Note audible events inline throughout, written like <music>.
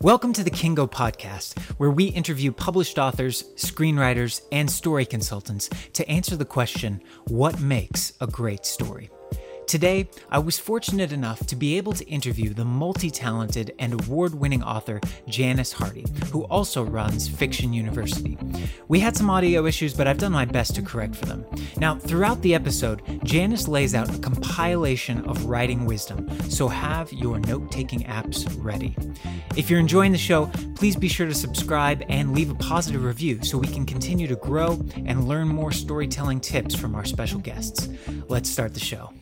Welcome to the Kiingo Podcast, where we interview published authors, screenwriters, and story consultants to answer the question what makes a great story? Today, I was fortunate enough to be able to interview the multi talented and award winning author Janice Hardy, who also runs Fiction University. We had some audio issues, but I've done my best to correct for them. Now, throughout the episode, Janice lays out a compilation of writing wisdom, so have your note taking apps ready. If you're enjoying the show, please be sure to subscribe and leave a positive review so we can continue to grow and learn more storytelling tips from our special guests. Let's start the show.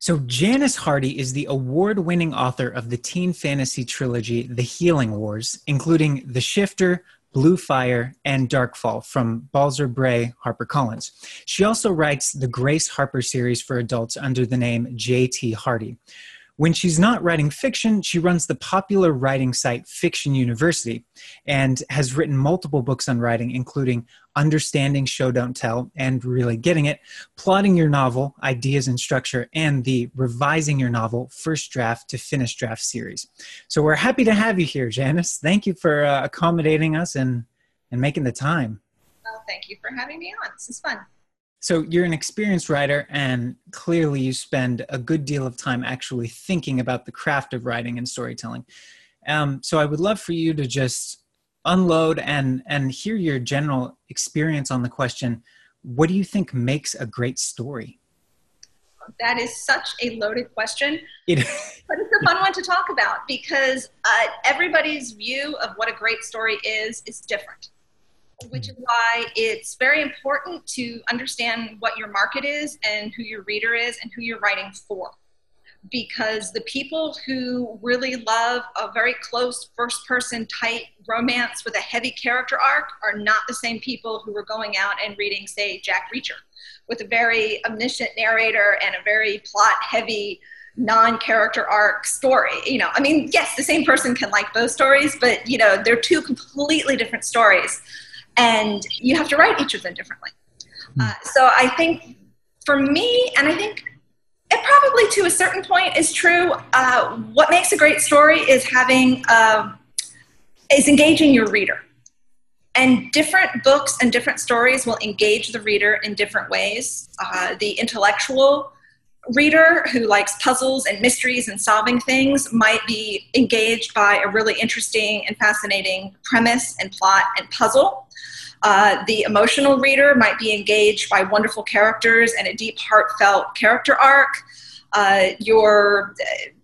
So, Janice Hardy is the award winning author of the teen fantasy trilogy The Healing Wars, including The Shifter, Blue Fire, and Darkfall from Balzer Bray HarperCollins. She also writes the Grace Harper series for adults under the name J.T. Hardy. When she's not writing fiction, she runs the popular writing site Fiction University and has written multiple books on writing, including Understanding Show Don't Tell and Really Getting It, Plotting Your Novel, Ideas and Structure, and the Revising Your Novel First Draft to Finish Draft series. So we're happy to have you here, Janice. Thank you for uh, accommodating us and, and making the time. Well, thank you for having me on. This is fun. So you're an experienced writer, and clearly you spend a good deal of time actually thinking about the craft of writing and storytelling. Um, so I would love for you to just unload and and hear your general experience on the question: What do you think makes a great story? That is such a loaded question, it, but it's a fun one to talk about because uh, everybody's view of what a great story is is different which hmm. is why it's very important to understand what your market is and who your reader is and who you're writing for. Because the people who really love a very close first person tight romance with a heavy character arc are not the same people who are going out and reading, say, Jack Reacher with a very omniscient narrator and a very plot heavy non-character arc story. You know i mean yes the same person can like both stories but you know they're two completely different stories and you have to write each of them differently. Hmm. Uh, so I think for me, and I think it probably to a certain point is true. Uh, what makes a great story is having uh, is engaging your reader, and different books and different stories will engage the reader in different ways. Uh, the intellectual reader who likes puzzles and mysteries and solving things might be engaged by a really interesting and fascinating premise and plot and puzzle. Uh, the emotional reader might be engaged by wonderful characters and a deep, heartfelt character arc. Uh, your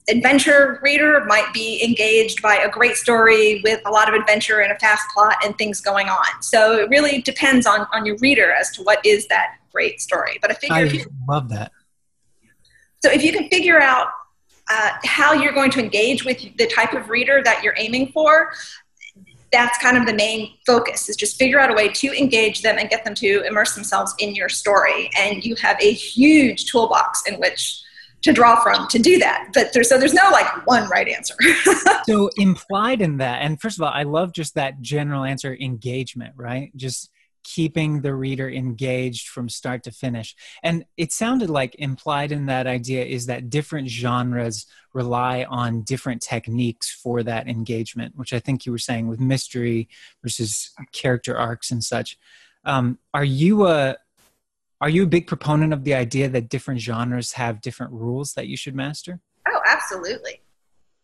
adventure reader might be engaged by a great story with a lot of adventure and a fast plot and things going on. So it really depends on, on your reader as to what is that great story. But I figure I you, love that. So if you can figure out uh, how you're going to engage with the type of reader that you're aiming for, that's kind of the main focus is just figure out a way to engage them and get them to immerse themselves in your story. And you have a huge toolbox in which to draw from to do that. But there's so there's no like one right answer. <laughs> So implied in that and first of all i love just that general answer engagement right? Just keeping the reader engaged from start to finish. And it sounded like implied in that idea is that different genres rely on different techniques for that engagement, which I think you were saying with mystery versus character arcs and such. Um, are you a are you a big proponent of the idea that different genres have different rules that you should master? Oh, absolutely.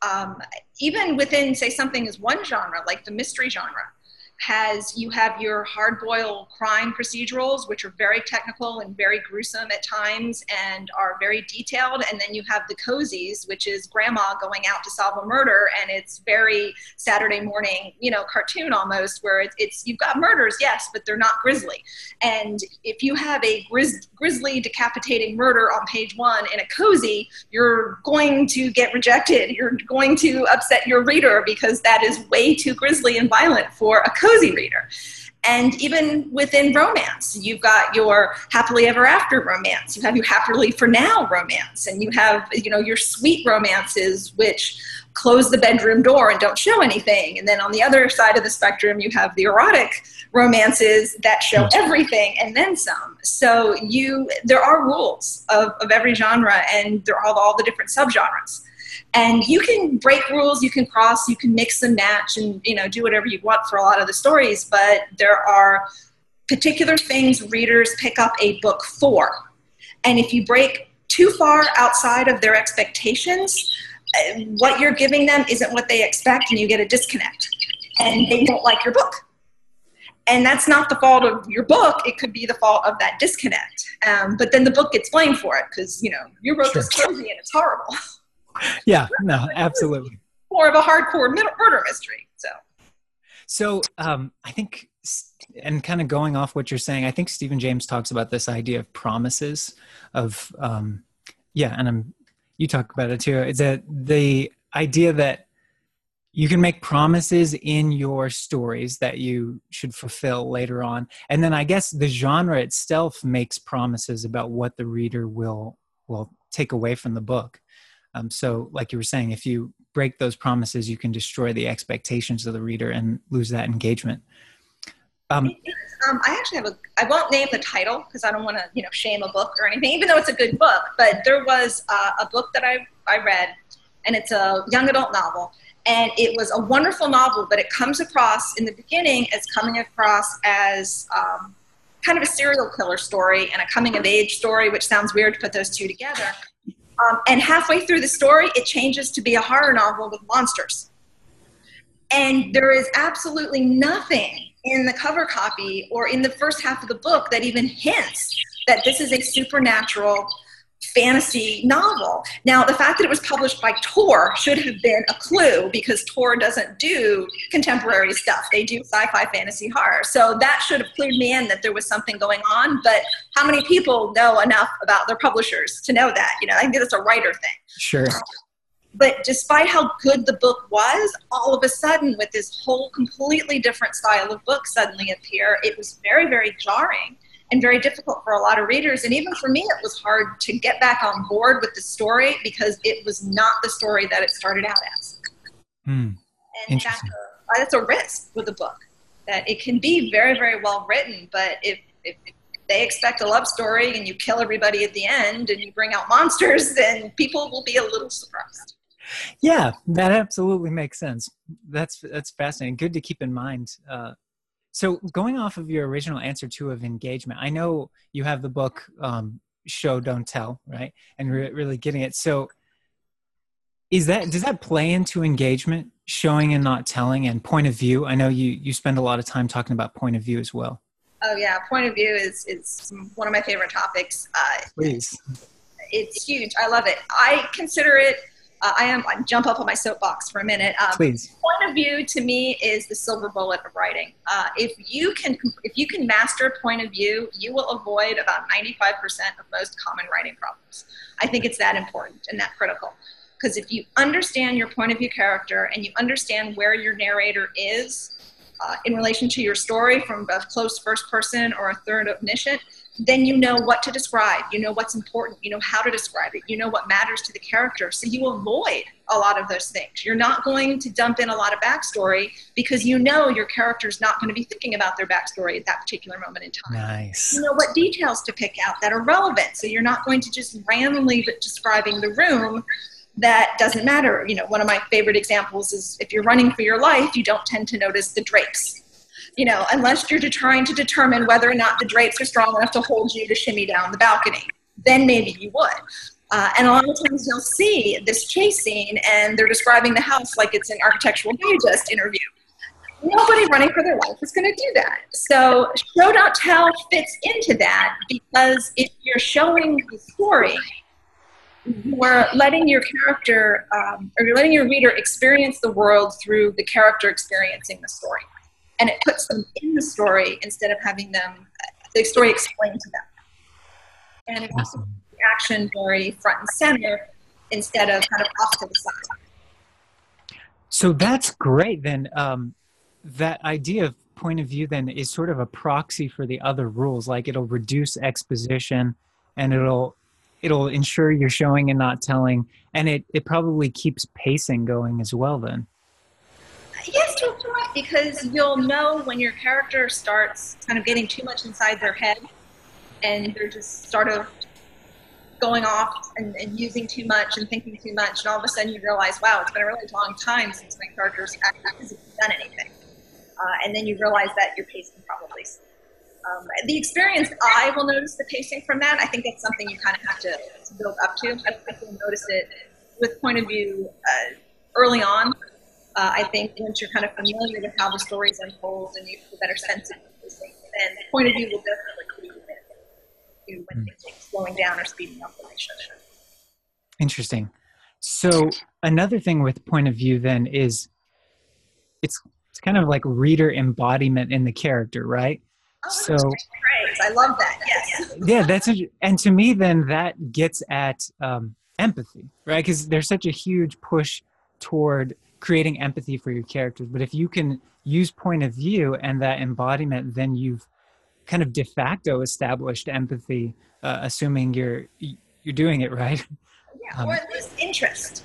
Um, even within, say, something is one genre, like the mystery genre, has you have your hard boiled crime procedurals, which are very technical and very gruesome at times and are very detailed. And then you have the cozies, which is grandma going out to solve a murder. And it's very Saturday morning, you know, cartoon almost, where it's, it's you've got murders, yes, but they're not grisly. And if you have a gris- grisly decapitating murder on page one in a cozy, you're going to get rejected. You're going to upset your reader because that is way too grisly and violent for a cozy cozy reader. And even within romance, you've got your happily ever after romance, you have your happily for now romance, and you have you know your sweet romances which close the bedroom door and don't show anything. And then on the other side of the spectrum, you have the erotic romances that show everything and then some. So you there are rules of, of every genre and there are all, all the different subgenres. And you can break rules you can cross you can mix and match and you know do whatever you want for a lot of the stories but there are particular things readers pick up a book for. And if you break too far outside of their expectations uh, what you're giving them isn't what they expect and you get a disconnect. And they don't like your book. And that's not the fault of your book it could be the fault of that disconnect. Um, but then the book gets blamed for it because you know you wrote sure. this cozy and it's horrible <laughs> yeah no absolutely. More of a hardcore murder mystery so. So um, i think and kind of going off what you're saying i think steven james talks about this idea of promises of um, yeah and i'm you talk about it too is that the idea that you can make promises in your stories that you should fulfill later on and then i guess the genre itself makes promises about what the reader will will take away from the book um, so like you were saying if you break those promises you can destroy the expectations of the reader and lose that engagement um, um, I actually have a. I won't name the title because I don't want to, you know, shame a book or anything, even though it's a good book. But there was uh, a book that I I read, and it's a young adult novel, and it was a wonderful novel, but it comes across in the beginning as coming across as um, kind of a serial killer story and a coming of age story, which sounds weird to put those two together. Um, and halfway through the story, it changes to be a horror novel with monsters. And there is absolutely nothing in the cover copy or in the first half of the book that even hints that this is a supernatural fantasy novel. Now, the fact that it was published by Tor should have been a clue because Tor doesn't do contemporary stuff. They do sci fi fantasy horror. So that should have clued me in that there was something going on. But how many people know enough about their publishers to know that? You know, I think that's a writer thing. Sure. But despite how good the book was, all of a sudden, with this whole completely different style of book suddenly appear, it was very, very jarring and very difficult for a lot of readers. And even for me, it was hard to get back on board with the story because it was not the story that it started out as. Hmm. And that's a, that's a risk with a book that it can be very, very well written, but if, if, if they expect a love story and you kill everybody at the end and you bring out monsters, <laughs> then people will be a little surprised. Yeah, that absolutely makes sense. That's that's fascinating. Good to keep in mind. Uh, so, going off of your original answer to of engagement, I know you have the book um, "Show Don't Tell," right? And re- really getting it. So, is that does that play into engagement, showing and not telling, and point of view? I know you you spend a lot of time talking about point of view as well. Oh yeah, point of view is is one of my favorite topics. Uh, Please. It's huge. I love it. I consider it uh, I am I jump up on my soapbox for a minute. Um, Please. Point of view to me is the silver bullet of writing. Uh, if you can if you can master point of view, you will avoid about 95% of most common writing problems. I think it's that important and that critical. Because if you understand your point of view character and you understand where your narrator is uh, in relation to your story from a close first person or a third omniscient, then you know what to describe. You know what's important. You know how to describe it. You know what matters to the character. So you avoid a lot of those things. You're not going to dump in a lot of backstory because you know your character's not going to be thinking about their backstory at that particular moment in time. Nice. You know what details to pick out that are relevant. So you're not going to just randomly describing the room that doesn't matter. You know, one of my favorite examples is if you're running for your life, you don't tend to notice the drapes you know, unless you're trying to determine whether or not the drapes are strong enough to hold you to shimmy down the balcony. Then maybe you would. Uh, and a lot of times you'll see this chase scene and they're describing the house like it's an architectural digest interview. Nobody running for their life is going to do that. So show don't tell fits into that because if you're showing the story, you're letting your character um, or you're letting your reader experience the world through the character experiencing the story and it puts them in the story instead of having them the story explained to them. And it also the action very front and center instead of kind of off to the side. So that's great. Then um, that idea of point of view then is sort of a proxy for the other rules. Like it'll reduce exposition, and it'll it'll ensure you're showing and not telling, and it it probably keeps pacing going as well. Then yes, point, because you'll know when your character starts kind of getting too much inside their head and they're just sort of going off and, and, using too much and thinking too much, and all of a sudden you realize, wow, it's been a really long time since my character's actually done anything. Uh, and then you realize that your pacing probably. Um, the experience, I will notice the pacing from that. I think that's something you kind of have to, to build up to. I think you'll notice it with point of view uh, early on. Uh, I think once you're kind of familiar with how the stories unfold and you have a better sense of then point of view will definitely when mm. things slowing down or speeding up when they should. Interesting. So another thing with point of view then is it's it's kind of like reader embodiment in the character, right? Oh, so I love that. Yes. yeah, that's and to me then that gets at um, empathy, right? Because there's such a huge push toward creating empathy for your characters. But if you can use point of view and that embodiment, then you've kind of de facto established empathy, uh, assuming you're you're doing it right. Yeah, um, or at least interest.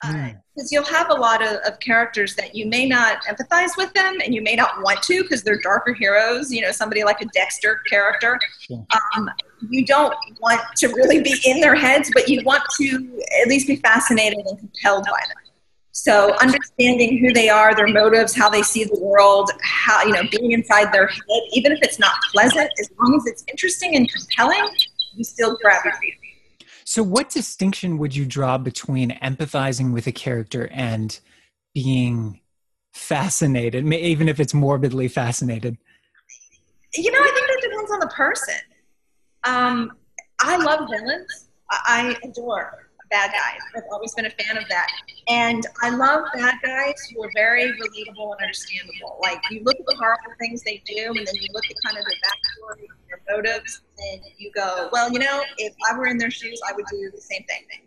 Because uh, hmm. you'll have a lot of, of characters that you may not empathize with them and you may not want to because they're darker heroes, you know, somebody like a Dexter character. Sure. Um, you don't want to really be in their heads, but you want to at least be fascinated and compelled by them. So understanding who they are, their motives, how they see the world, how you know being inside their head, even if it's not pleasant, as long as it's interesting and compelling, you still grab your feet. So, what distinction would you draw between empathizing with a character and being fascinated, even if it's morbidly fascinated? You know, I think that depends on the person. Um, I love villains. I adore bad guys. I've always been a fan of that. And I love bad guys who are very relatable and understandable. Like you look at the horrible things they do, and then you look at kind of their backstory, and their motives, and you go, well, you know, if I were in their shoes, I would do the same thing.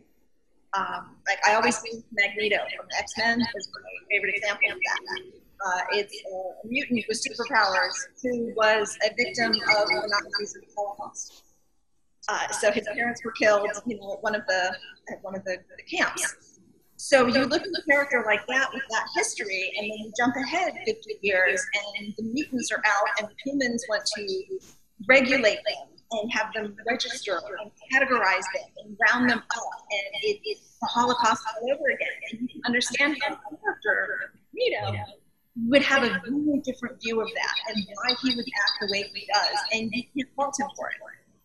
Um, like I always think Magneto from X Men is my favorite example of that. Uh, it's a mutant with superpowers who was a victim of the Nazis of the Holocaust. Uh, so his parents were killed, you know, at one of the at one of the, the camps. So you look at a character like that with that history, and then you jump ahead 50 years, and the mutants are out, and humans want to regulate them and have them register and categorize them and round them up, and it, it's the Holocaust all over again. And you can understand how the character, you know, would have a very different view of that and why he would act the way he does, and you can't fault him for it.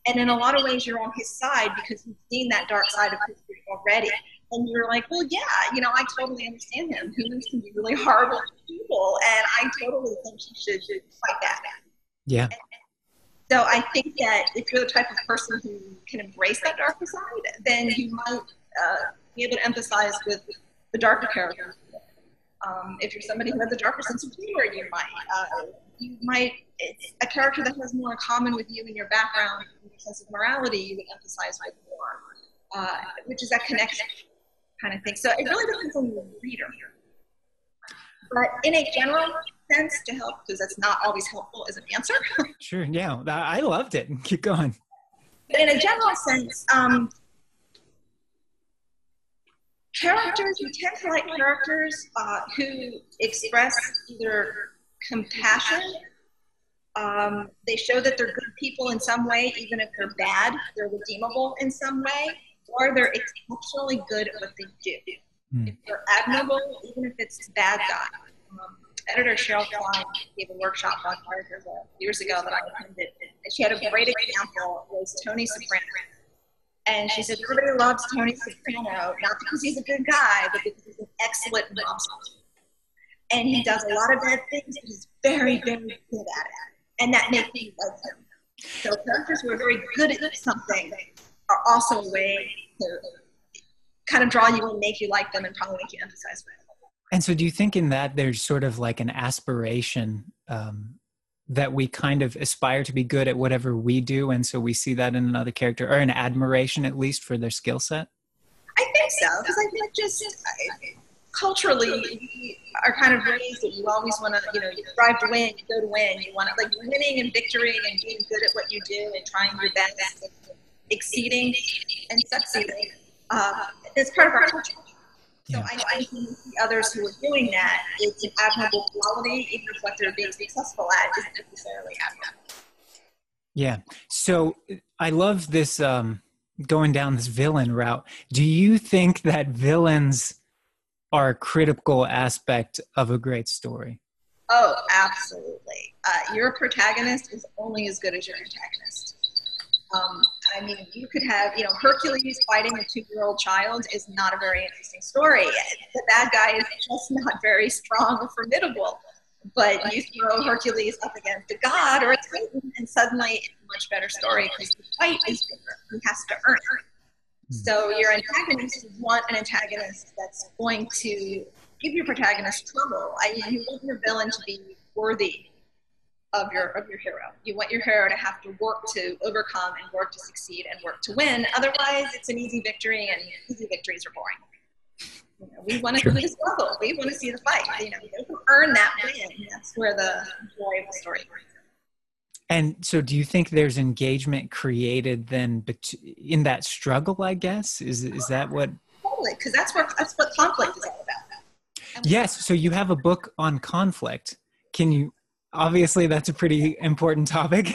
And in a lot of ways, you're on his side because you've seen that dark side of history already. And you're like, well, yeah, you know, I totally understand him. Humans can be really horrible people, and I totally think he should, should fight that. Yeah. And so I think that if you're the type of person who can embrace that darker side, then you might uh, be able to empathize with the darker characters. Um, if you're somebody who has a darker sense of humor, you might. Uh, you might a character that has more in common with you in your background and your sense of morality you would emphasize with more, uh, which is that connection kind of thing. So it really depends on the reader. But in a general sense, to help, because that's not always helpful as an answer. <laughs> sure, yeah, I loved it. <laughs> Keep going. But in a general sense, um, characters, we tend to like characters uh, who express either compassion. Um, they show that they're good people in some way, even if they're bad, they're redeemable in some way, or they're exceptionally good at what they do. Mm. If they're admirable, even if it's bad guy. Um, editor Cheryl Klein gave a workshop on characters years ago that I attended, and she had a great example was Tony Soprano. And she said everybody loves Tony Soprano, not because he's a good guy, but because he's an excellent monster and he does a lot of bad things, but he's very, very good at it. And that makes me love him. So characters who are very good at something are also a way to kind of draw you and make you like them and probably make you emphasize with. Them. And so, do you think in that there's sort of like an aspiration um, that we kind of aspire to be good at whatever we do, and so we see that in another character, or an admiration at least for their skill set? I think so, because I think just culturally we are kind of raised that you always want to, you know, you strive to win, you go to win, you want to like winning and victory and being good at what you do and trying your best and exceeding and succeeding. Uh, it's part of our culture. So I, I see others who are doing that. It's an admirable quality, even if what they're being successful at isn't necessarily admirable. Yeah. So I love this. Um, going down this villain route, do you think that villains are a critical aspect of a great story? Oh, absolutely. Uh, your protagonist is only as good as your antagonist. Um, I mean, you could have, you know, Hercules fighting a two-year-old child is not a very interesting story. The bad guy is just not very strong or formidable. But you throw Hercules up against a god or a titan, and suddenly it's a much better story because the fight is bigger. He has to earn it. Mm-hmm. So your antagonist, you want an antagonist that's going to give your protagonist trouble. I mean, you want your villain to be worthy of your of your hero. You want your hero to have to work to overcome and work to succeed and work to win. Otherwise, it's an easy victory, and easy victories are boring. You know, we want to see the struggle. We want to see the fight. You know, you earn that win. That's where the joy of the story comes. And so, do you think there's engagement created then in that struggle? I guess is is that what? Totally, because that's what that's what conflict is all about. yes. So you have a book on conflict. Can you obviously that's a pretty important topic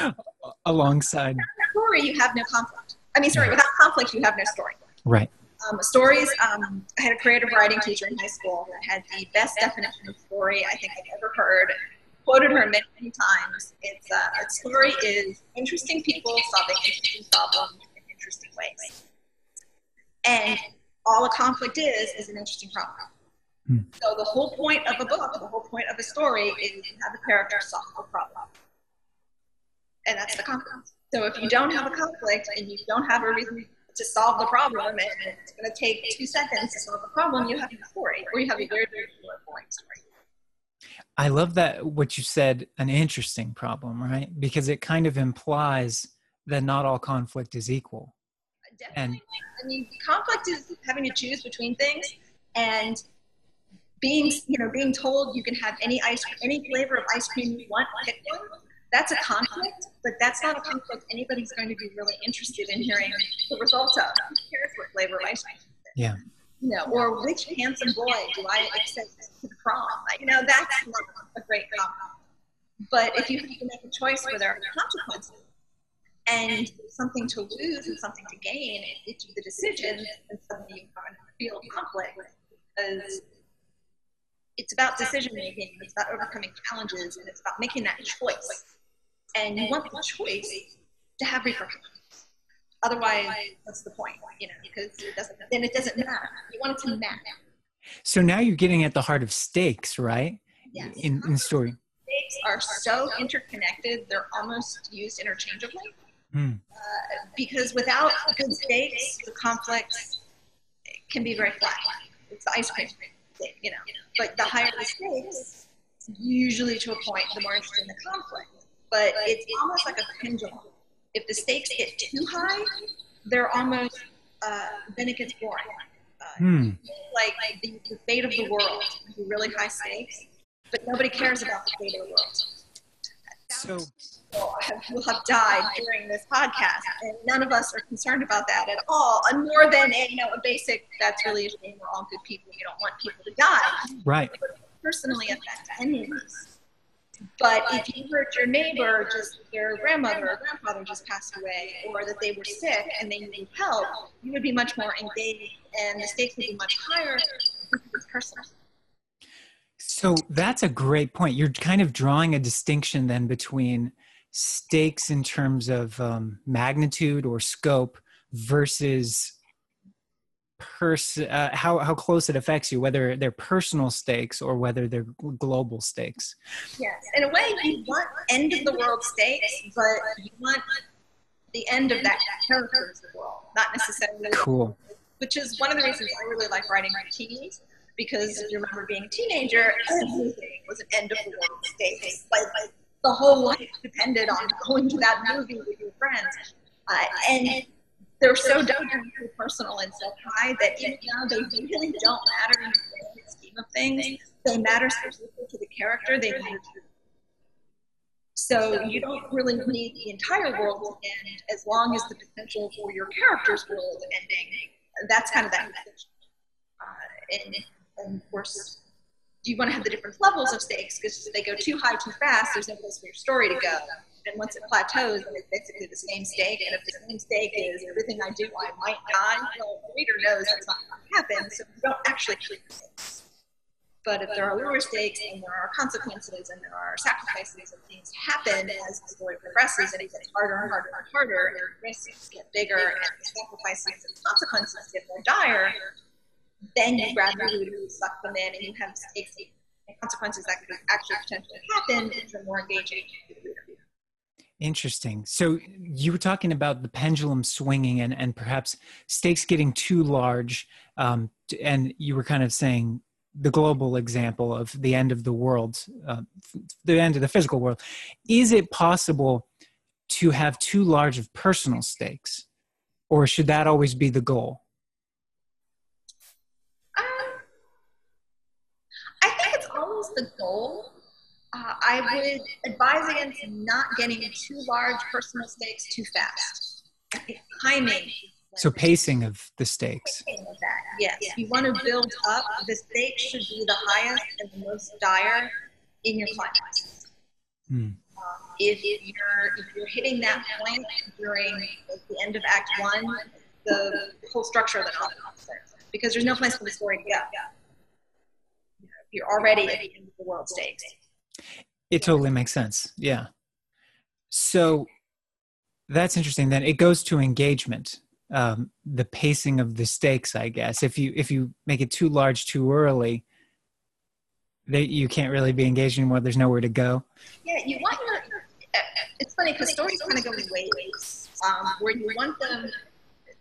<laughs> alongside story you have no conflict i mean sorry without conflict you have no story right um, stories um, i had a creative writing teacher in high school that had the best definition of story i think i've ever heard quoted her many, many times it's uh, a story is interesting people solving interesting problems in interesting ways and all a conflict is is an interesting problem Hmm. So the whole point of a book, the whole point of a story is to have the character solve a problem. And that's the conflict. So if you don't have a conflict and you don't have a reason to solve the problem and it's going to take two seconds to solve the problem, you have a story or you have a very, very boring story. I love that what you said, an interesting problem, right? Because it kind of implies that not all conflict is equal. Definitely. And, I mean, conflict is having to choose between things, and being you know being told you can have any ice any flavor of ice cream you want pick one that's a conflict but that's not a conflict anybody's going to be really interested in hearing the results of who cares what flavor of ice cream yeah know or which handsome boy do i accept to the prom you know that's not a great conflict but if you have to make a choice where there are consequences and something to lose and something to gain, it's the decision, and suddenly you feel conflict because it's about decision making, it's about overcoming challenges, and it's about making that choice. And you want the choice to have repercussions. Otherwise, what's the point? You know, because it doesn't. Then it doesn't matter. You want it to matter. So now you're getting at the heart of stakes, right? Yes. In, in story. Stakes are so interconnected; they're almost used interchangeably. Hmm. Uh, because without good stakes, the conflict can be very flat. It's the ice cream you know. But the higher the stakes, usually to a point, the more interesting the conflict. But it's almost like a pendulum. If the stakes get too high, they're almost uh, then it gets boring. Uh, hmm. Like, like the, the, fate of the world, really high stakes, but nobody cares about the fate of the world. So people will have died during this podcast, and none of us are concerned about that at all. And more than a, you know a basic, that's really a shame. We're all good people. You don't want people to die. Right. personally affect any of us. But if you heard your neighbor just their grandmother or grandfather just passed away, or that they were sick and they needed help, you would be much more engaged, and the stakes would be much higher because personal. So that's a great point. You're kind of drawing a distinction then between stakes in terms of um, magnitude or scope versus pers- uh, how, how close it affects you, whether they're personal stakes or whether they're global stakes. Yes, in a way, you want end of the world stakes, but you want the end of that character's world, not necessarily. Cool. Which is one of the reasons I really like writing for teens because you remember being a teenager, everything was an end of the world stakes. Like, like the whole life depended on going to that movie with your friends. Uh, and they're so darn personal and so high that even though they really don't matter in the scheme of things, they matter specifically to the character they matter to. So you don't really need the entire world to end as long as the potential for your character's world ending. That's kind of that uh, and, and of course, you want to have the different levels of stakes because if they go too high too fast, there's no place for your story to go. And once it plateaus, then it's basically the same stake. And if the same stake is everything I do, I might die, well, the reader knows that's not going to happen, so you don't actually keep stakes. But if there are lower stakes and there are consequences and there are sacrifices and things happen as the story progresses and it gets harder and harder and harder and risks get bigger and the sacrifices and consequences get more dire, then you gradually suck them in and you have stakes and consequences that could actually potentially happen which are more engaging Interesting. So you were talking about the pendulum swinging and, and perhaps stakes getting too large. Um, and you were kind of saying the global example of the end of the world, uh, the end of the physical world. Is it possible to have too large of personal stakes? Or should that always be the goal? Um, I think it's always the goal uh, I would advise against not getting too large personal stakes too fast. Timing. So pacing of the stakes. Of that, yes. You want to build up. The stakes should be the highest and the most dire in your climax. Hmm. Um, if you're if you're hitting that point during the end of Act One, the whole structure of the novel because there's no place for the story to go. You're already at the end of the world stakes. It totally makes sense. Yeah. So that's interesting. Then it goes to engagement, um, the pacing of the stakes. I guess if you if you make it too large too early, you can't really be engaged anymore. There's nowhere to go. Yeah, you want your. It's funny because stories kind of go in waves, um, where you want them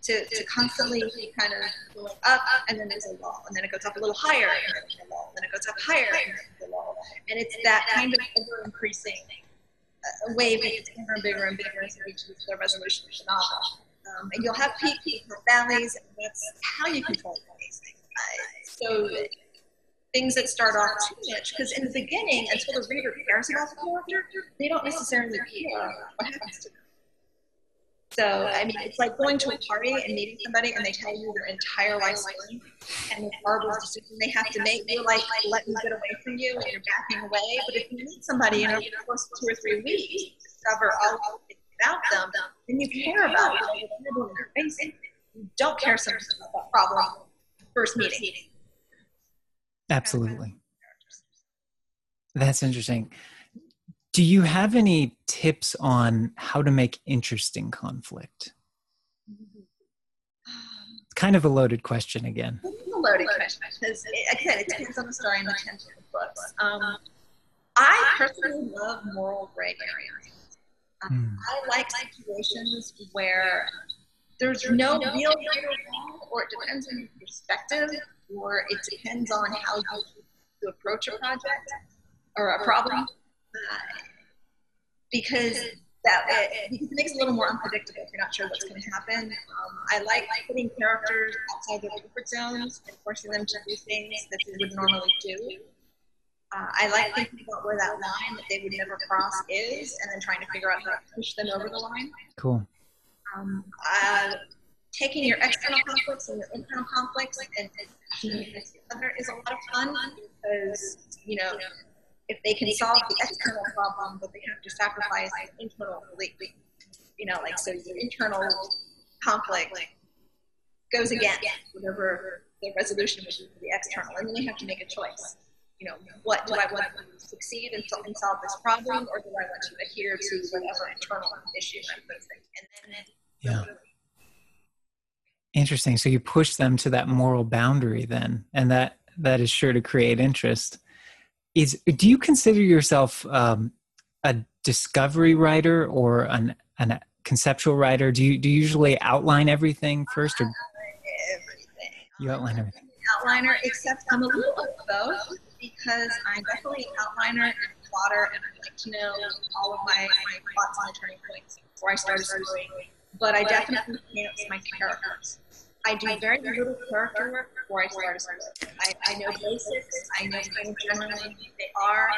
to, to constantly kind of going up, and then there's a lull, and then it goes up a little higher, and then a lull, and then it goes up higher, and then a lull. And it's that kind of ever increasing uh, wave that gets bigger and bigger and bigger as it reaches the resolution of the novel. Um, and you'll have peaks, and valleys, and that's how you control the pacing. Uh, so things that start off too much, because in the beginning, until the reader cares about the character, they don't necessarily care what happens to them. So, I mean, it's like going to a party and meeting somebody and they tell you their entire life story and the horrible decision they have to make. You're like, let me get away from you and you're backing away. But if you meet somebody in a course two or three weeks, discover all about them, then you care about facing. You don't care so much about that problem first meeting. Absolutely. That's interesting. Do you have any tips on how to make interesting conflict? It's kind of a loaded question again. It's a loaded question because, again, it depends on the story and the tension of the books. Um, I personally love moral gray areas. Um, mm. I like situations where there's no real right or wrong, or it depends on your perspective, or it depends on how you approach a project or a problem because that it, because it makes it a little more unpredictable if you're not sure what's going to happen. Um, I like putting characters outside their comfort zones and forcing them to do things that they would normally do. Uh, I like thinking about where that line that they would never cross is, and then trying to figure out how to push them over the line. Cool. Um, uh, taking your external conflicts and your internal conflicts and, and together is a lot of fun because you know if they can solve the external problem, but they have to sacrifice the internal completely. You know, like so your internal conflict goes against whatever the resolution was for the external, and then you have to make a choice. You know, what do I want to succeed and, and solve this problem, or do I want to adhere to whatever internal issue I'm facing? And then, yeah. Interesting. So you push them to that moral boundary then, and that that is sure to create interest is do you consider yourself um, a discovery writer or an, an conceptual writer? Do you do you usually outline everything first, or everything? You outline everything. Outliner, except I'm a little of both because I'm definitely an outliner and a plotter, and I like to know all of my, my plots and turning points before I start a story. But I definitely can't my characters. I do very little character work before I start a story. I, I know basics, I know kind of generally who they are,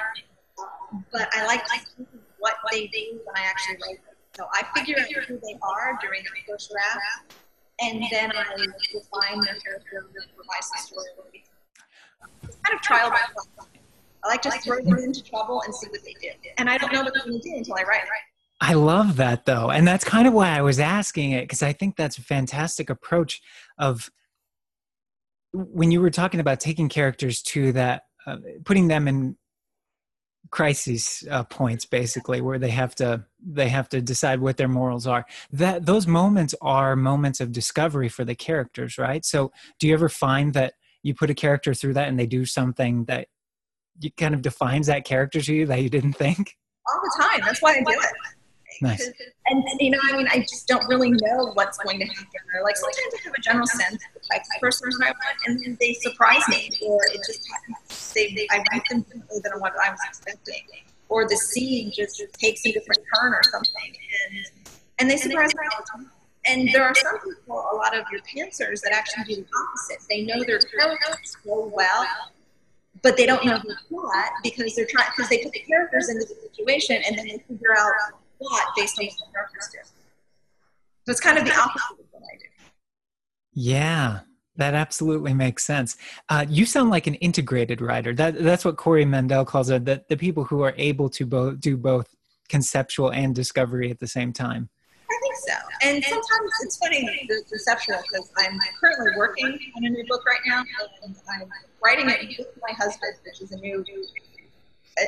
but I like to see what they do when I actually write them. So I figure out who they are during the first draft, and then I define their character and revise the story. It's kind of trial by trial. I like to throw them into trouble and see what they do. And I don't know what to do until I write it. I love that though. And that's kind of why I was asking it because I think that's a fantastic approach of when you were talking about taking characters to that uh, putting them in crises uh, points basically where they have to they have to decide what their morals are that those moments are moments of discovery for the characters right? So do you ever find that you put a character through that and they do something that you kind of defines that character to you that you didn't think? All the time. That's why i do it Nice. And, you know, I mean, I just don't really know what's going to happen. Or like sometimes I have a general sense of the type of person I want, and then they surprise me, or it just happens. They, they, I write them differently than what I was expecting, or the scene just takes a different turn or something, and and they surprise me. And there are some people, a lot of your pantsers, that actually do the opposite. They know their characters so well, but they don't know the plot because they're trying because they put the characters into the situation and then they figure out plot based on what do. So it's kind of the opposite of what I do. Yeah, that absolutely makes sense. Uh, you sound like an integrated writer. That that's what Corey Mandell calls it. The, the people who are able to both do both conceptual and discovery at the same time. I think so. And sometimes it's funny the conceptual because I'm currently working on a new book right now, and I'm writing it with my husband, which is a new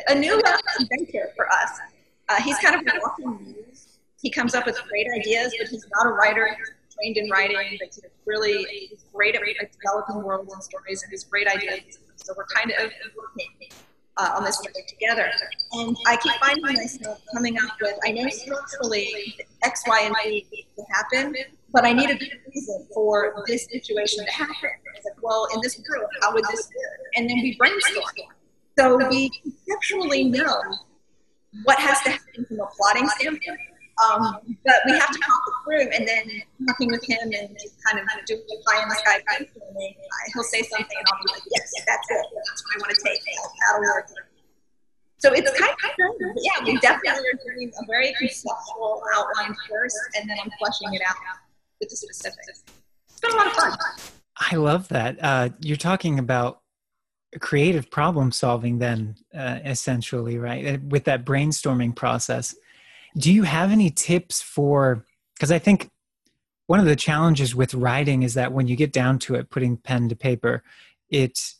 a new adventure for us. Uh, he's kind of a walking muse. He comes up with great ideas, but he's not a writer. He's trained in writing, but he's really he's great at, developing worlds and stories, and he's great ideas. So we're kind of working uh, on this project together. And I keep finding myself coming up with, I know structurally X, Y, and Z to happen, but I need a good reason for this situation to happen. It's like, well, in this group, how would this work? And then we brainstorm. So we conceptually know what has to happen from a plotting standpoint. Um, but we have to talk it through, and then talking with him and kind of doing the pie in the sky brainstorming. He'll say something, and I'll be like, "Yes, that's it. That's what I want to take. That'll work." So it's kind of yeah. We definitely are doing a very conceptual outline first, and then I'm fleshing it out with the specifics. It's been a lot of fun. I love that. Uh, you're talking about creative problem solving then uh, essentially right? With that brainstorming process. Do you have any tips for because i think one of the challenges with writing is that when you get down to it putting pen to paper it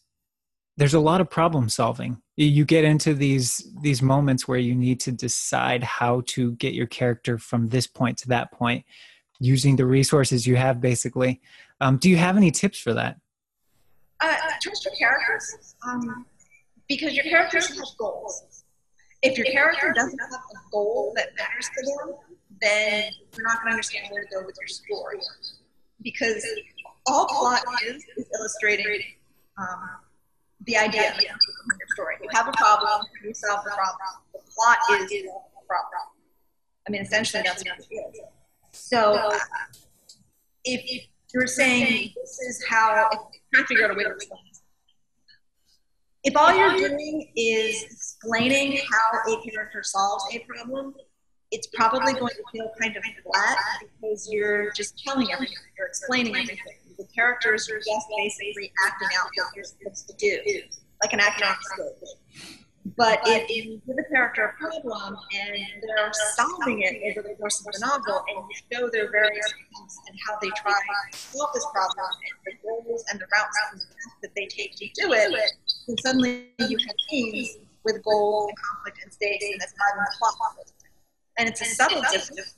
there's a lot of problem solving. You get into these these moments where you need to decide how to get your character from this point to that point using the resources you have basically. Um, do you have any tips for that uh, trust your characters um, because your characters have goals. If your character doesn't have a goal that matters to them, then you're not going to understand where to go with your story. Because all plot is is illustrating um, the idea of your story. You have a problem, you solve the problem. The plot is the problem. I mean, essentially, that's what it is. So, uh, if you're saying this is how, trying to figure out a way to. If all you're doing is explaining how a character solves a problem, it's probably going to feel kind of flat because you're just telling everything, you're explaining everything. The characters are just basically acting out what you're supposed to do, like an actor on stage. But if you give a character a problem and they're solving it over the course of the novel, and you show their various attempts and how they try to solve this problem, and the goals and the routes and the that they take to do it, then suddenly you have teams with goals and conflict and stakes, and that's driving the plot. And it's a subtle difference.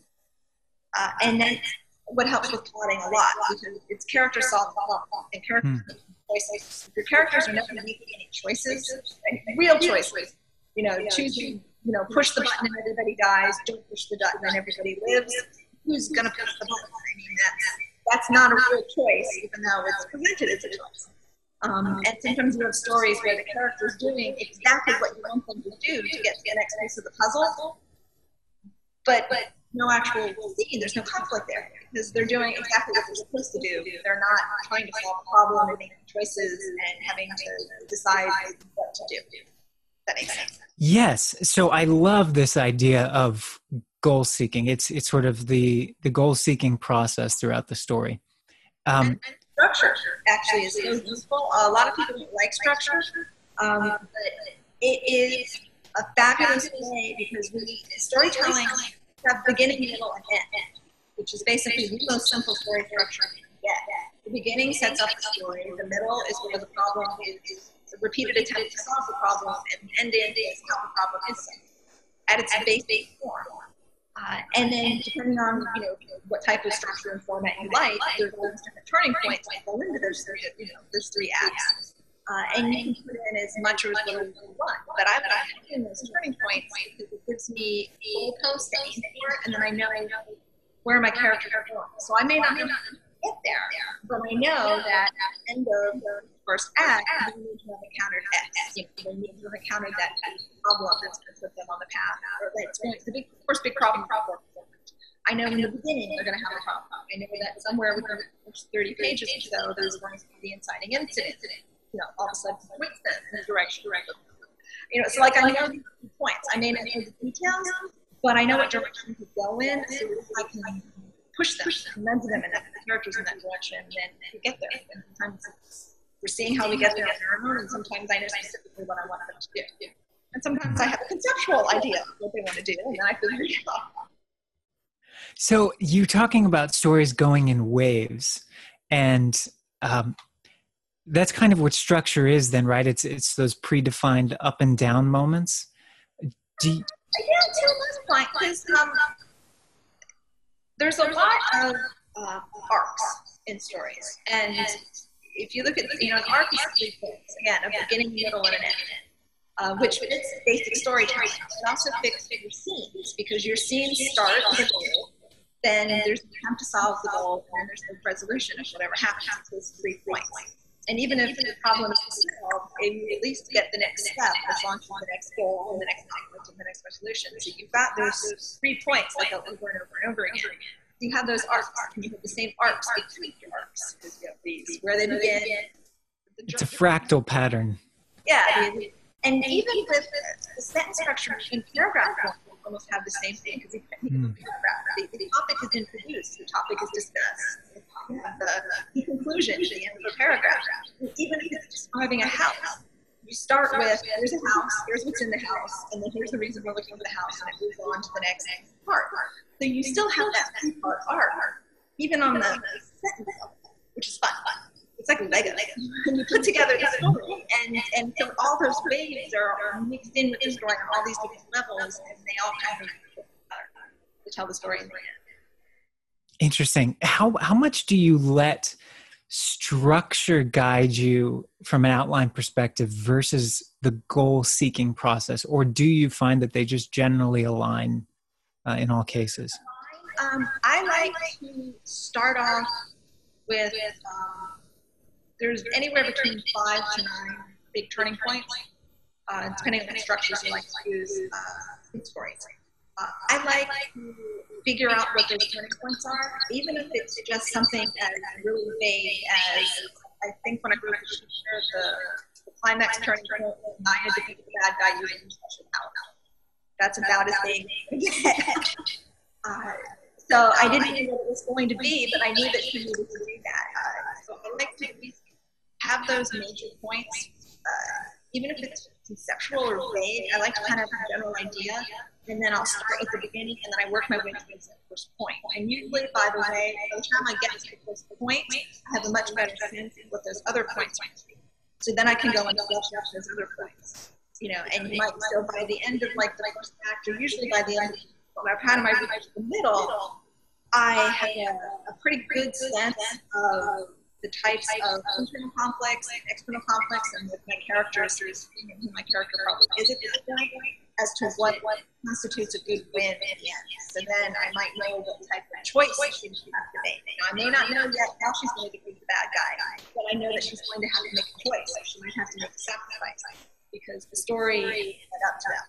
Uh, and then what helps with plotting a lot because it's character solving plot and character. Hmm choices. Your characters are never making any choices, real choices. You know, choosing, you know, push the button and everybody dies, don't push the button and everybody lives. Who's going to push the button? I mean, that's, that's not a real choice, even though it's presented as a choice. Um, and sometimes you have stories where the character is doing exactly what you want them to do to get to the next piece of the puzzle, but, but no actual scene. There's no conflict there because they're doing exactly what they're supposed to do. They're not trying to solve a problem and making choices and having to decide what to do. That makes sense. Yes. So I love this idea of goal seeking. It's it's sort of the the goal seeking process throughout the story. Um, and, and structure actually is so useful. A lot of people don't like structure, um, but it is a fabulous way because we storytelling have beginning, middle, and end, which is basically the most simple story structure. The beginning sets up the story. The middle is where the problem is, repeated attempt to solve the problem, and the end is how the problem is solved at its basic form. Uh, and then depending on you know what type of structure and format you like, there's all these different turning points that go into those three you know those three acts. Uh, and you can put in as much or as little as you want. But I like put in those turning points because it gives me a post to aim for, and then I know where my characters are going. So I may not get there, but I know that at the end of the first act, they need to have encountered X. You know, they need to have encountered that problem that's going to put them on the path, or that's to, the big, first big problem problem. I know in the beginning they're going to have a problem. I know that somewhere within the first 30 pages or so, there's going to be the inciting incident you know, all of a sudden points them in the direction. You know, so like I know the points. I may not know the details, but I know what direction to go in, so I can push them, nudge them, and the characters in that direction, and then we get there. And sometimes we're seeing how we get there on our own, and sometimes I know specifically what I want them to do. And sometimes I have a conceptual idea of what they want to do, and then I figure it out. So you talking about stories going in waves, and um, that's kind of what structure is then right it's it's those predefined up and down moments do you, this point because um, there's a lot of uh, arcs in stories. and if you look at you know an arc is three things again a beginning middle and an end uh, which fits basic storytelling. it also fits your scenes because your scenes start with a goal then there's an attempt to solve the goal and then there's the resolution of whatever happens to those three points and even if the problem is solved, you at least get the next step long as the next goal and the next conflict and the next resolution. So you've got those three points like over and over and over again. You have those arcs, and you have the same arcs between your arcs. You have these where they begin. It's a fractal pattern. Yeah, and even with the sentence structure in paragraph form, almost have the same thing because mm. the, the topic is introduced, the topic is discussed the, the conclusion the end of a paragraph. Even if it's describing a house, you start with here's a house, here's what's in the house, and then here's the reason we're looking for the house, and it moves on to the next part. So you still have that part arc, even on the sentence level, which is fun. fun. It's like Lego. <laughs> And you put together the story, and, and so all those waves are mixed in with the story on all these different levels, and they all kind of to tell the story in the end. Interesting. How how much do you let structure guide you from an outline perspective versus the goal seeking process, or do you find that they just generally align uh, in all cases? Um, I like to start off with um, there's anywhere between five to nine big turning points, uh, depending on the structures you like to use uh, in stories. Uh, I like to figure out what those turning points are, even if it's just something as really vague as I think when I wrote the the, the climax turning point, Nya defeated the bad guy using special power. That's about as vague <laughs> uh, so I didn't know what it was going to be, but I knew that she needed to do that. Uh, so I like to have those major points, uh, even if it's conceptual or vague. I like to kind of have a general idea and then I'll start at the beginning, and then I work my way towards the first point. And usually, by the way, by the time I get to the first point, I have a much better sense of what those other points be. So then I can go and flesh out those other points. You know, and you might so by the end of like the first act, or usually by the end of by the time I reach the middle, I have a, a pretty good sense of the types of internal conflicts, external conflicts, and with my characters, who my character probably is at this point as to what, what constitutes a good win end. So then I might know what type of choice she has to make. Now, I may not know yet how she's going to be the bad guy, but I know that she's going to have to make a choice. She might have to make a sacrifice because the story led up to that.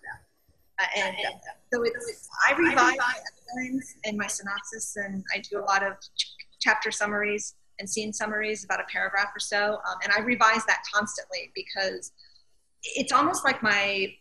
Uh, and uh, so it's, I revise outlines and my synopsis, and I do a lot of ch- chapter summaries and scene summaries, about a paragraph or so. Um, and I revise that constantly because it's almost like my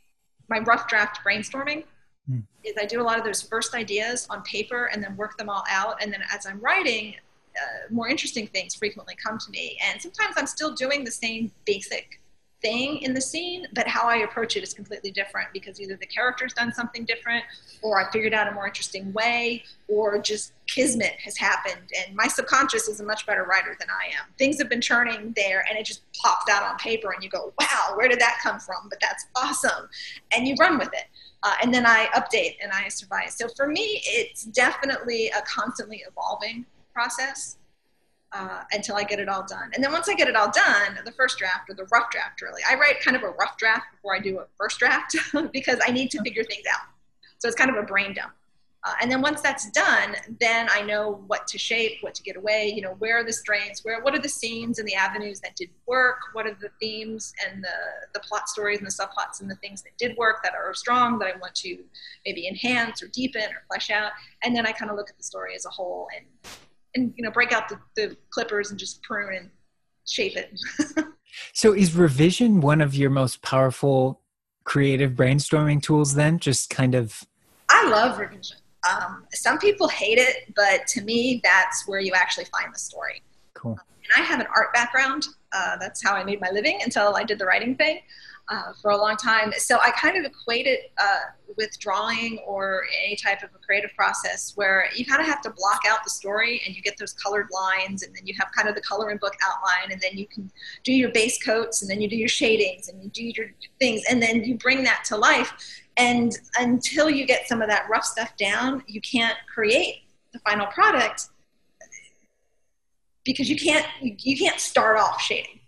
my rough draft brainstorming mm. is I do a lot of those first ideas on paper and then work them all out. And then as I'm writing, uh, more interesting things frequently come to me. And sometimes I'm still doing the same basic thing in the scene, but how I approach it is completely different because either the character's done something different, or I figured out a more interesting way, or just kismet has happened. And my subconscious is a much better writer than I am. Things have been churning there, and it just pops out on paper, and you go, wow, where did that come from? But that's awesome. And you run with it. Uh, and then I update and I survive. So for me, it's definitely a constantly evolving process uh, until I get it all done. And then once I get it all done, the first draft or the rough draft, really, I write kind of a rough draft before I do a first draft <laughs> because I need to figure things out. So it's kind of a brain dump. Uh, and then once that's done, then I know what to shape, what to get away. You know, where are the strengths? Where what are the scenes and the avenues that did work? What are the themes and the the plot stories and the subplots and the things that did work that are strong that I want to maybe enhance or deepen or flesh out? And then I kind of look at the story as a whole and and you know break out the, the clippers and just prune and shape it. <laughs> So is revision one of your most powerful creative brainstorming tools then? Just kind of i love revision. Um, some people hate it but to me that's where you actually find the story. Cool. And i have an art background. Uh, that's how i made my living until i did the writing thing uh, for a long time. So I kind of equate it uh, with drawing or any type of a creative process where you kind of have to block out the story and you get those colored lines and then you have kind of the coloring book outline and then you can do your base coats and then you do your shadings and you do your things and then you bring that to life. And until you get some of that rough stuff down, you can't create the final product because you can't you can't start off shading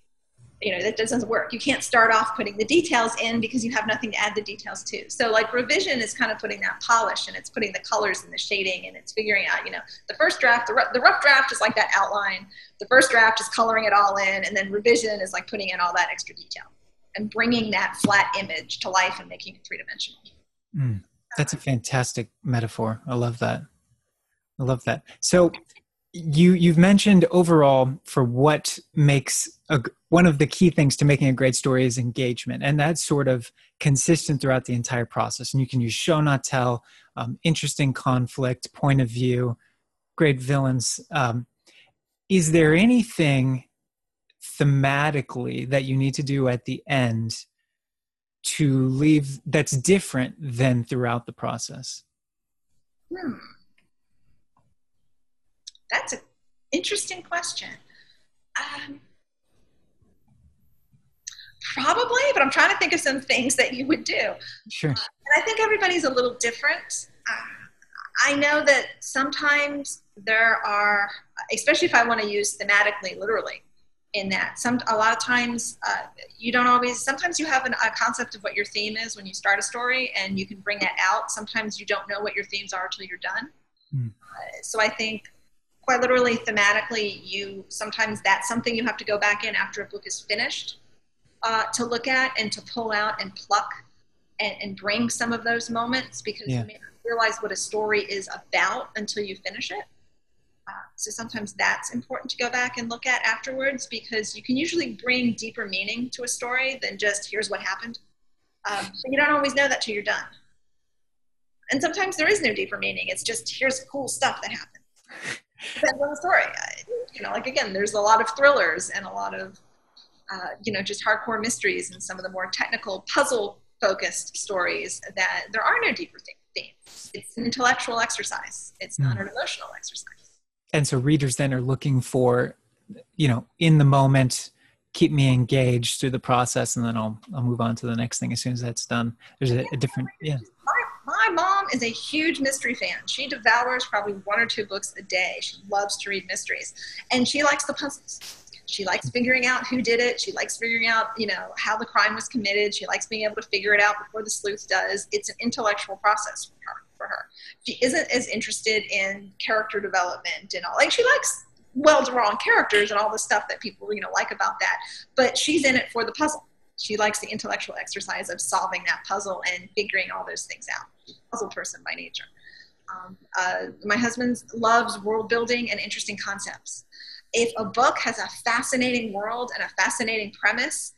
you know that doesn't work. You can't start off putting the details in because you have nothing to add the details to. So like revision is kind of putting that polish and it's putting the colors and the shading and it's figuring out you know the first draft the, rough, the rough draft is like that outline. The first draft is coloring it all in and then revision is like putting in all that extra detail and bringing that flat image to life and making it three-dimensional. Mm, that's a fantastic metaphor. I love that. I love that. So you you've mentioned overall for what makes a, one of the key things to making a great story is engagement and that's sort of consistent throughout the entire process and you can use show not tell um, interesting conflict point of view great villains um, is there anything thematically that you need to do at the end to leave that's different than throughout the process hmm. That's an interesting question. Um, probably, but I'm trying to think of some things that you would do. Sure. Uh, and I think everybody's a little different. Uh, I know that sometimes there are, especially if I want to use thematically, literally, in that. Some a lot of times uh, you don't always. Sometimes you have an, a concept of what your theme is when you start a story, and you can bring that out. Sometimes you don't know what your themes are until you're done. Mm. Uh, so I think quite literally thematically you sometimes that's something you have to go back in after a book is finished uh, to look at and to pull out and pluck and, and bring some of those moments because yeah. you may not realize what a story is about until you finish it. Uh, so sometimes that's important to go back and look at afterwards because you can usually bring deeper meaning to a story than just here's what happened. Um, but you don't always know that till you're done. And sometimes there is no deeper meaning. It's just here's cool stuff that happened depends on the story. You know, like again, there's a lot of thrillers and a lot of, uh, you know, just hardcore mysteries and some of the more technical puzzle focused stories that there are no deeper themes. It's an intellectual exercise. It's not mm. an emotional exercise. And so readers then are looking for, you know, in the moment, keep me engaged through the process, and then I'll I'll move on to the next thing as soon as that's done. There's a, a different yeah my mom is a huge mystery fan. She devours probably one or two books a day. She loves to read mysteries, and she likes the puzzles. She likes figuring out who did it. She likes figuring out, you know, how the crime was committed. She likes being able to figure it out before the sleuth does. It's an intellectual process for her. For her, she isn't as interested in character development and all. Like she likes well-drawn characters and all the stuff that people, you know, like about that. But she's in it for the puzzle she likes the intellectual exercise of solving that puzzle and figuring all those things out. Puzzle person by nature. Um, uh, my husband loves world building and interesting concepts. If a book has a fascinating world and a fascinating premise,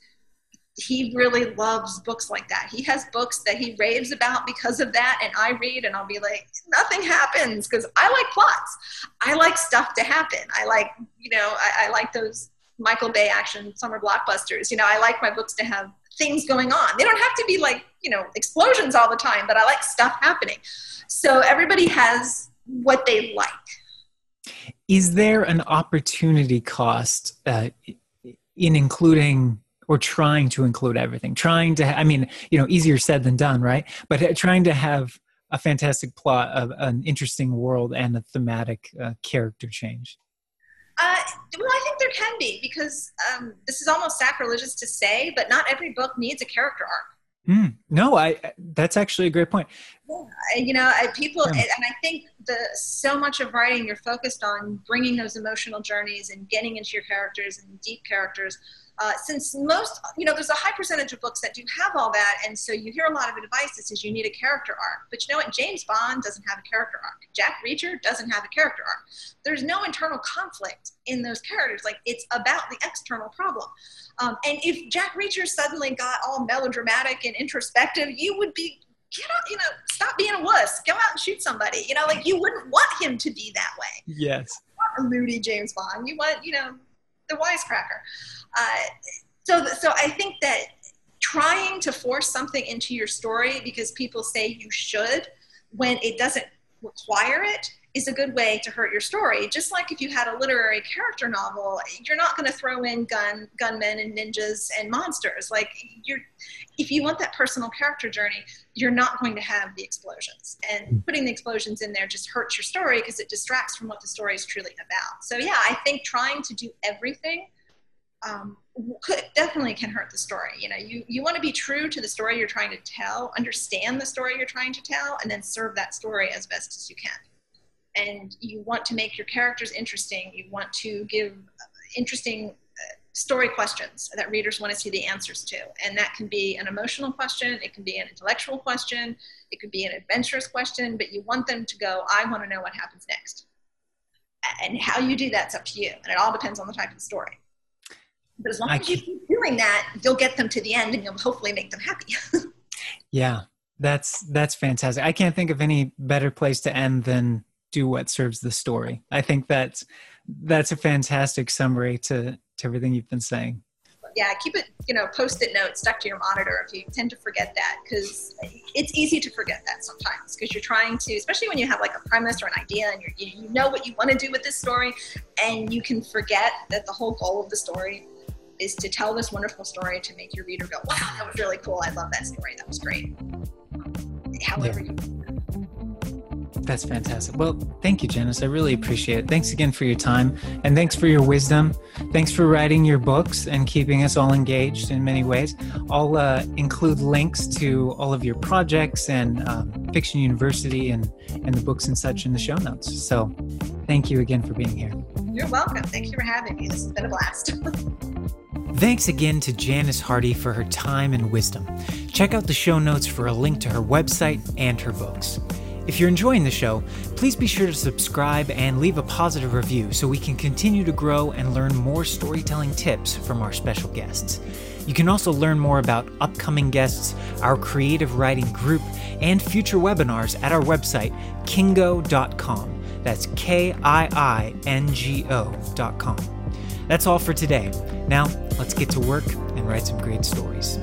he really loves books like that. He has books that he raves about because of that, and I read and I'll be like, nothing happens because I like plots. I like stuff to happen. I like, you know, I, I like those Michael Bay action summer blockbusters. You know, I like my books to have things going on. They don't have to be like, you know, explosions all the time, but I like stuff happening. So everybody has what they like. Is there an opportunity cost uh, in including or trying to include everything? Trying to, I mean, you know, easier said than done, right? But uh, trying to have a fantastic plot of an interesting world and a thematic uh, character change. Uh, well, I think there can be because um, this is almost sacrilegious to say, but not every book needs a character arc. Mm, no, I. That's actually a great point. Yeah, you know, people, yeah. and I think the so much of writing you're focused on bringing those emotional journeys and getting into your characters and deep characters uh, since most, you know, there's a high percentage of books that do have all that, and so you hear a lot of advice that says you need a character arc. But you know what? James Bond doesn't have a character arc. Jack Reacher doesn't have a character arc. There's no internal conflict in those characters. Like it's about the external problem. Um, and if Jack Reacher suddenly got all melodramatic and introspective, you would be get out, you know, stop being a wuss. Go out and shoot somebody. You know, like you wouldn't want him to be that way. Yes. a moody James Bond. You want, you know, the wisecracker. Uh, so, so I think that trying to force something into your story because people say you should when it doesn't require it is a good way to hurt your story. Just like if you had a literary character novel, you're not going to throw in gun gunmen and ninjas and monsters. Like you're, if you want that personal character journey, you're not going to have the explosions. And hmm. putting the explosions in there just hurts your story because it distracts from what the story is truly about. So yeah, I think trying to do everything um, could, definitely can hurt the story. You know, you, you want to be true to the story you're trying to tell, understand the story you're trying to tell, and then serve that story as best as you can. And you want to make your characters interesting. You want to give interesting uh, story questions that readers want to see the answers to. And that can be an emotional question, it can be an intellectual question, it could be an adventurous question, but you want them to go, I want to know what happens next. And how you do that's up to you. And it all depends on the type of story. But as long as you keep doing that, you'll get them to the end and you'll hopefully make them happy. <laughs> yeah, that's that's fantastic. I can't think of any better place to end than do what serves the story. I think that's that's a fantastic summary to to everything you've been saying. Yeah, keep it, you know, post-it note stuck to your monitor if you tend to forget that because it's easy to forget that sometimes because you're trying to, especially when you have like a premise or an idea and you you know what you want to do with this story, and you can forget that the whole goal of the story is to tell this wonderful story to make your reader go, wow, that was really cool. I love that story. That was great. However yeah. you that's fantastic. Well, thank you, Janice. I really appreciate it. Thanks again for your time and thanks for your wisdom. Thanks for writing your books and keeping us all engaged in many ways. I'll uh, include links to all of your projects and um, Fiction University and, and the books and such in the show notes. So thank you again for being here. You're welcome. Thank you for having me. This has been a blast. <laughs> Thanks again to Janice Hardy for her time and wisdom. Check out the show notes for a link to her website and her books. If you're enjoying the show, please be sure to subscribe and leave a positive review so we can continue to grow and learn more storytelling tips from our special guests. You can also learn more about upcoming guests, our creative writing group, and future webinars at our website, kiingo.com. That's K I I N G O.com. That's all for today. Now, let's get to work and write some great stories.